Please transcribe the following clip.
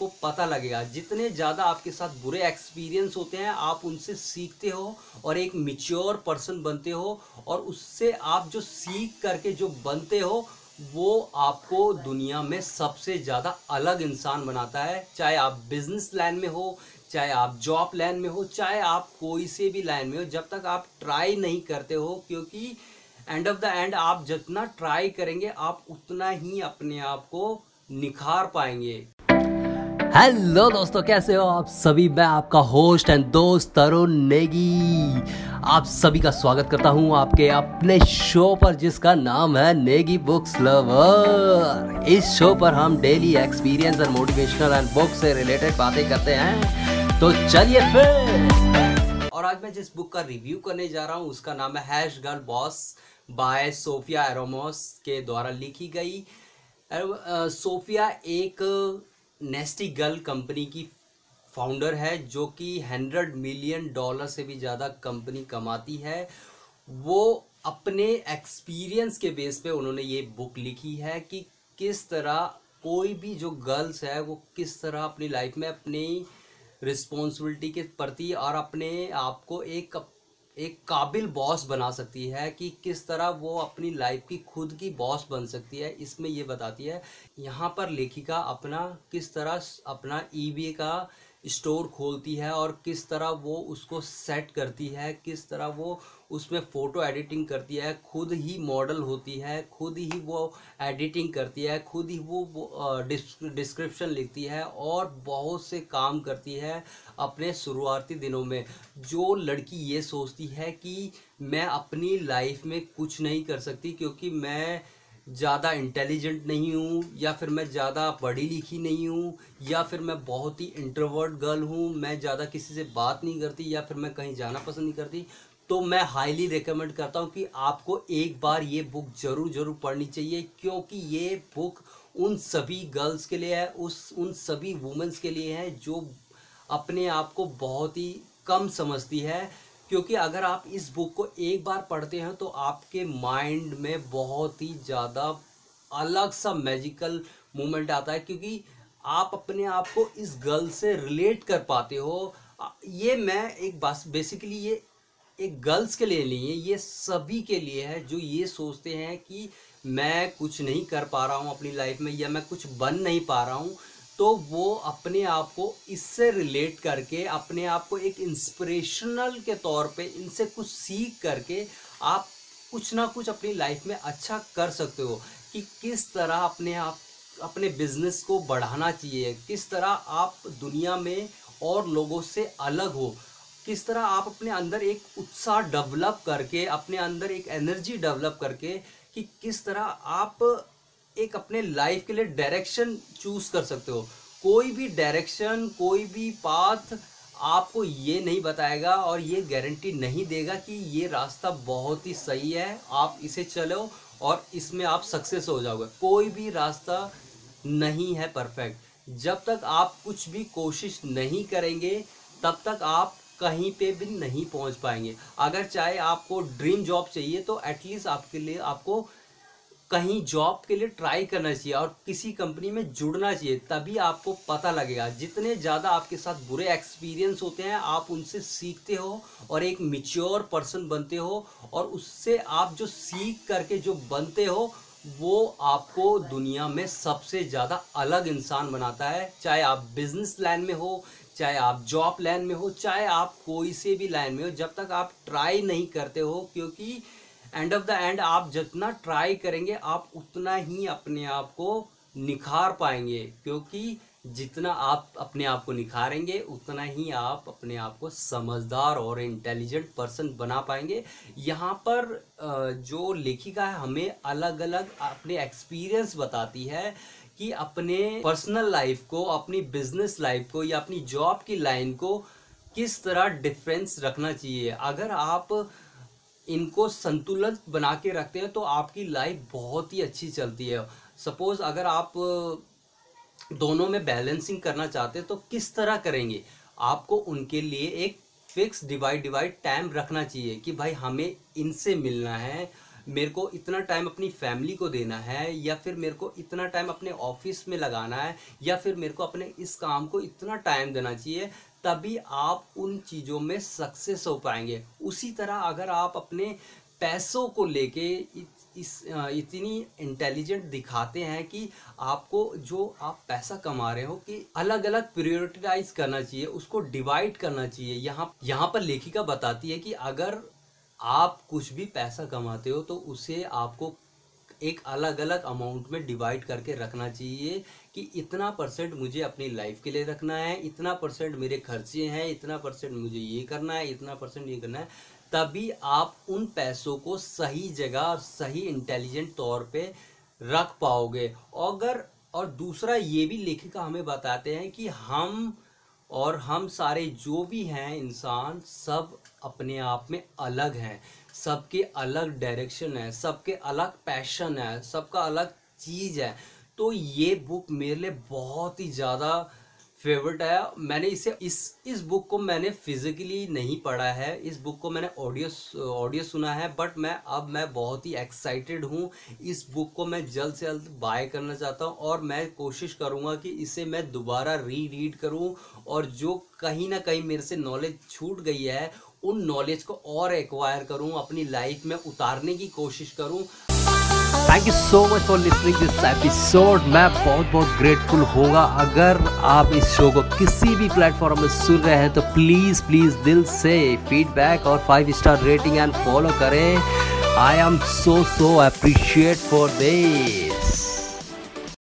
को पता लगेगा। जितने ज़्यादा आपके साथ बुरे एक्सपीरियंस होते हैं, आप उनसे सीखते हो और एक मिच्योर पर्सन बनते हो और उससे आप जो सीख करके जो बनते हो, वो आपको दुनिया में सबसे ज़्यादा अलग इंसान बनाता है। चाहे आप बिज़नेस लाइन में हो, चाहे आप जॉब लाइन में हो, चाहे आप कोई से भी लाइन में हो, जब तक आप ट्राई नहीं करते हो, क्योंकि एंड ऑफ़ द एंड आप जितना ट्राई करेंगे, आप उतना ही अपने आप को निखार पाएँगे। हेलो दोस्तों, कैसे हो आप सभी? मैं आपका होस्ट एंड दोस्त तरुण नेगी। आप सभी का स्वागत करता हूँ आपके अपने शो पर, जिसका नाम है नेगी बुक्स लवर इस शो पर हम daily experience and motivational and book से रिलेटेड बातें करते हैं। तो चलिए फिर। और आज मैं जिस बुक का रिव्यू करने जा रहा हूँ, उसका नाम है hash girl boss by Sophia एरोमोस के द्वारा लिखी गई। सोफिया एक नेस्टी गर्ल कंपनी की फाउंडर है, जो कि हंड्रेड मिलियन डॉलर से भी ज़्यादा कंपनी कमाती है। वो अपने एक्सपीरियंस के बेस पे उन्होंने ये बुक लिखी है कि किस तरह कोई भी जो गर्ल्स है, वो किस तरह अपनी लाइफ में अपनी रिस्पॉन्सिबिलिटी के प्रति और अपने आप को एक एक काबिल बॉस बना सकती है कि किस तरह वो अपनी लाइफ की खुद की बॉस बन सकती है, इसमें ये बताती है, यहाँ पर लेखिका अपना किस तरह अपना ई का स्टोर खोलती है और किस तरह वो उसको सेट करती है, किस तरह वो उसमें फ़ोटो एडिटिंग करती है, खुद ही मॉडल होती है, खुद ही वो एडिटिंग करती है, खुद ही वो डिस्क्रिप्शन लिखती है और बहुत से काम करती है अपने शुरुआती दिनों में। जो लड़की ये सोचती है कि मैं अपनी लाइफ में कुछ नहीं कर सकती क्योंकि मैं ज़्यादा इंटेलिजेंट नहीं हूँ या फिर मैं ज़्यादा पढ़ी लिखी नहीं हूँ या फिर मैं बहुत ही इंट्रोवर्ट गर्ल हूँ, मैं ज़्यादा किसी से बात नहीं करती या फिर मैं कहीं जाना पसंद नहीं करती। तो मैं हाईली रिकमेंड करता हूँ कि आपको एक बार ये बुक ज़रूर ज़रूर पढ़नी चाहिए, क्योंकि ये बुक उन सभी गर्ल्स के लिए है, उस, उन सभी वुमेंस के लिए है जो अपने आप को बहुत ही कम समझती है। क्योंकि अगर आप इस बुक को एक बार पढ़ते हैं तो आपके माइंड में बहुत ही ज़्यादा अलग सा मैजिकल मोमेंट आता है, क्योंकि आप अपने आप को इस गर्ल से रिलेट कर पाते हो। ये मैं एक बस बेसिकली ये एक गर्ल्स के लिए नहीं है ये सभी के लिए है जो ये सोचते हैं कि मैं कुछ नहीं कर पा रहा हूँ अपनी लाइफ में या मैं कुछ बन नहीं पा रहा हूँ। तो वो अपने आप को इससे रिलेट करके, अपने आप को एक इंस्पिरेशनल के तौर पे इनसे कुछ सीख करके आप कुछ ना कुछ अपनी लाइफ में अच्छा कर सकते हो कि किस तरह अपने आप, अपने बिज़नेस को बढ़ाना चाहिए, किस तरह आप दुनिया में और लोगों से अलग हो। किस तरह आप अपने अंदर एक उत्साह डेवलप करके, अपने अंदर एक एनर्जी डेवलप करके कि किस तरह आप एक अपने लाइफ के लिए डायरेक्शन चूज़ कर सकते हो। कोई भी डायरेक्शन कोई भी पाथ आपको ये नहीं बताएगा और ये गारंटी नहीं देगा कि ये रास्ता बहुत ही सही है, आप इसे चलो और इसमें आप सक्सेस हो जाओगे। कोई भी रास्ता नहीं है परफेक्ट जब तक आप कुछ भी कोशिश नहीं करेंगे, तब तक आप कहीं पे भी नहीं पहुँच पाएँगे। अगर चाहे आपको ड्रीम जॉब चाहिए तो एटलीस्ट आपके लिए, आपको कहीं जॉब के लिए ट्राई करना चाहिए और किसी कंपनी में जुड़ना चाहिए, तभी आपको पता लगेगा। जितने ज़्यादा आपके साथ बुरे एक्सपीरियंस होते हैं, आप उनसे सीखते हो और एक मिच्योर पर्सन बनते हो और उससे आप जो सीख करके जो बनते हो वो आपको दुनिया में सबसे ज़्यादा अलग इंसान बनाता है, चाहे आप बिज़नेस लाइन में हो, चाहे आप जॉब लाइन में हो, चाहे आप कोई से भी लाइन में हो, जब तक आप ट्राई नहीं करते हो, क्योंकि एंड ऑफ़ द एंड आप जितना ट्राई करेंगे, आप उतना ही अपने आप को निखार पाएँगे, क्योंकि जितना आप अपने आप को निखारेंगे, उतना ही आप अपने आप को समझदार और इंटेलिजेंट पर्सन बना पाएँगे। यहाँ पर जो लेखिका है, हमें अलग अलग अपने एक्सपीरियंस बताती है कि अपने पर्सनल लाइफ को, अपनी बिज़नेस लाइफ को या अपनी जॉब की लाइन को किस तरह डिफरेंस रखना चाहिए। अगर आप इनको संतुलन बना के रखते हैं तो आपकी लाइफ बहुत ही अच्छी चलती है। सपोज़ अगर आप दोनों में बैलेंसिंग करना चाहते तो किस तरह करेंगे? आपको उनके लिए एक फिक्स डिवाइड डिवाइड टाइम रखना चाहिए कि भाई हमें इनसे मिलना है, मेरे को इतना टाइम अपनी फैमिली को देना है, या फिर मेरे को इतना टाइम अपने ऑफ़िस में लगाना है, या फिर मेरे को अपने इस काम को इतना टाइम देना चाहिए, तभी आप उन चीज़ों में सक्सेस हो पाएँगे। उसी तरह अगर आप अपने पैसों को लेके इस इतनी इंटेलिजेंट दिखाते हैं कि आपको जो आप पैसा कमा रहे हो कि अलग अलग प्रियोरिटाइज करना चाहिए, उसको डिवाइड करना चाहिए। यहाँ यहाँ पर लेखिका बताती है कि अगर आप कुछ भी पैसा कमाते हो तो उसे आपको एक अलग अलग अमाउंट में डिवाइड करके रखना चाहिए कि इतना परसेंट मुझे अपनी लाइफ के लिए रखना है, इतना परसेंट मेरे खर्चे हैं, इतना परसेंट मुझे ये करना है, इतना परसेंट ये करना है। तभी आप उन पैसों को सही जगह और सही इंटेलिजेंट तौर पे रख पाओगे। अगर, और दूसरा ये भी लेखिका हमें बताते हैं कि हम और हम सारे जो भी हैं इंसान, सब अपने आप में अलग हैं। सबके अलग डायरेक्शन है, सबके अलग पैशन है, सबका अलग चीज़ है। तो ये बुक मेरे लिए बहुत ही ज़्यादा फेवरेट है मैंने इसे इस इस बुक को मैंने फिजिकली नहीं पढ़ा है। इस बुक को मैंने ऑडियो ऑडियो सुना है बट मैं, अब मैं बहुत ही एक्साइटेड हूँ। इस बुक को मैं जल्द से जल्द बाय करना चाहता हूँ और मैं कोशिश करूँगा कि इसे मैं दोबारा री रीड करूँ और जो कहीं ना कहीं मेरे से नॉलेज छूट गई है, उन नॉलेज को और एक्वायर करूँ, अपनी लाइफ में उतारने की कोशिश करूँ। Thank you so much for listening this episode मैं बहुत बहुत ग्रेटफुल होगा अगर आप इस शो को किसी भी प्लेटफॉर्म में सुन रहे हैं तो प्लीज़ प्लीज़ दिल से फीडबैक और five star rating and follow करें। I am so so appreciate for this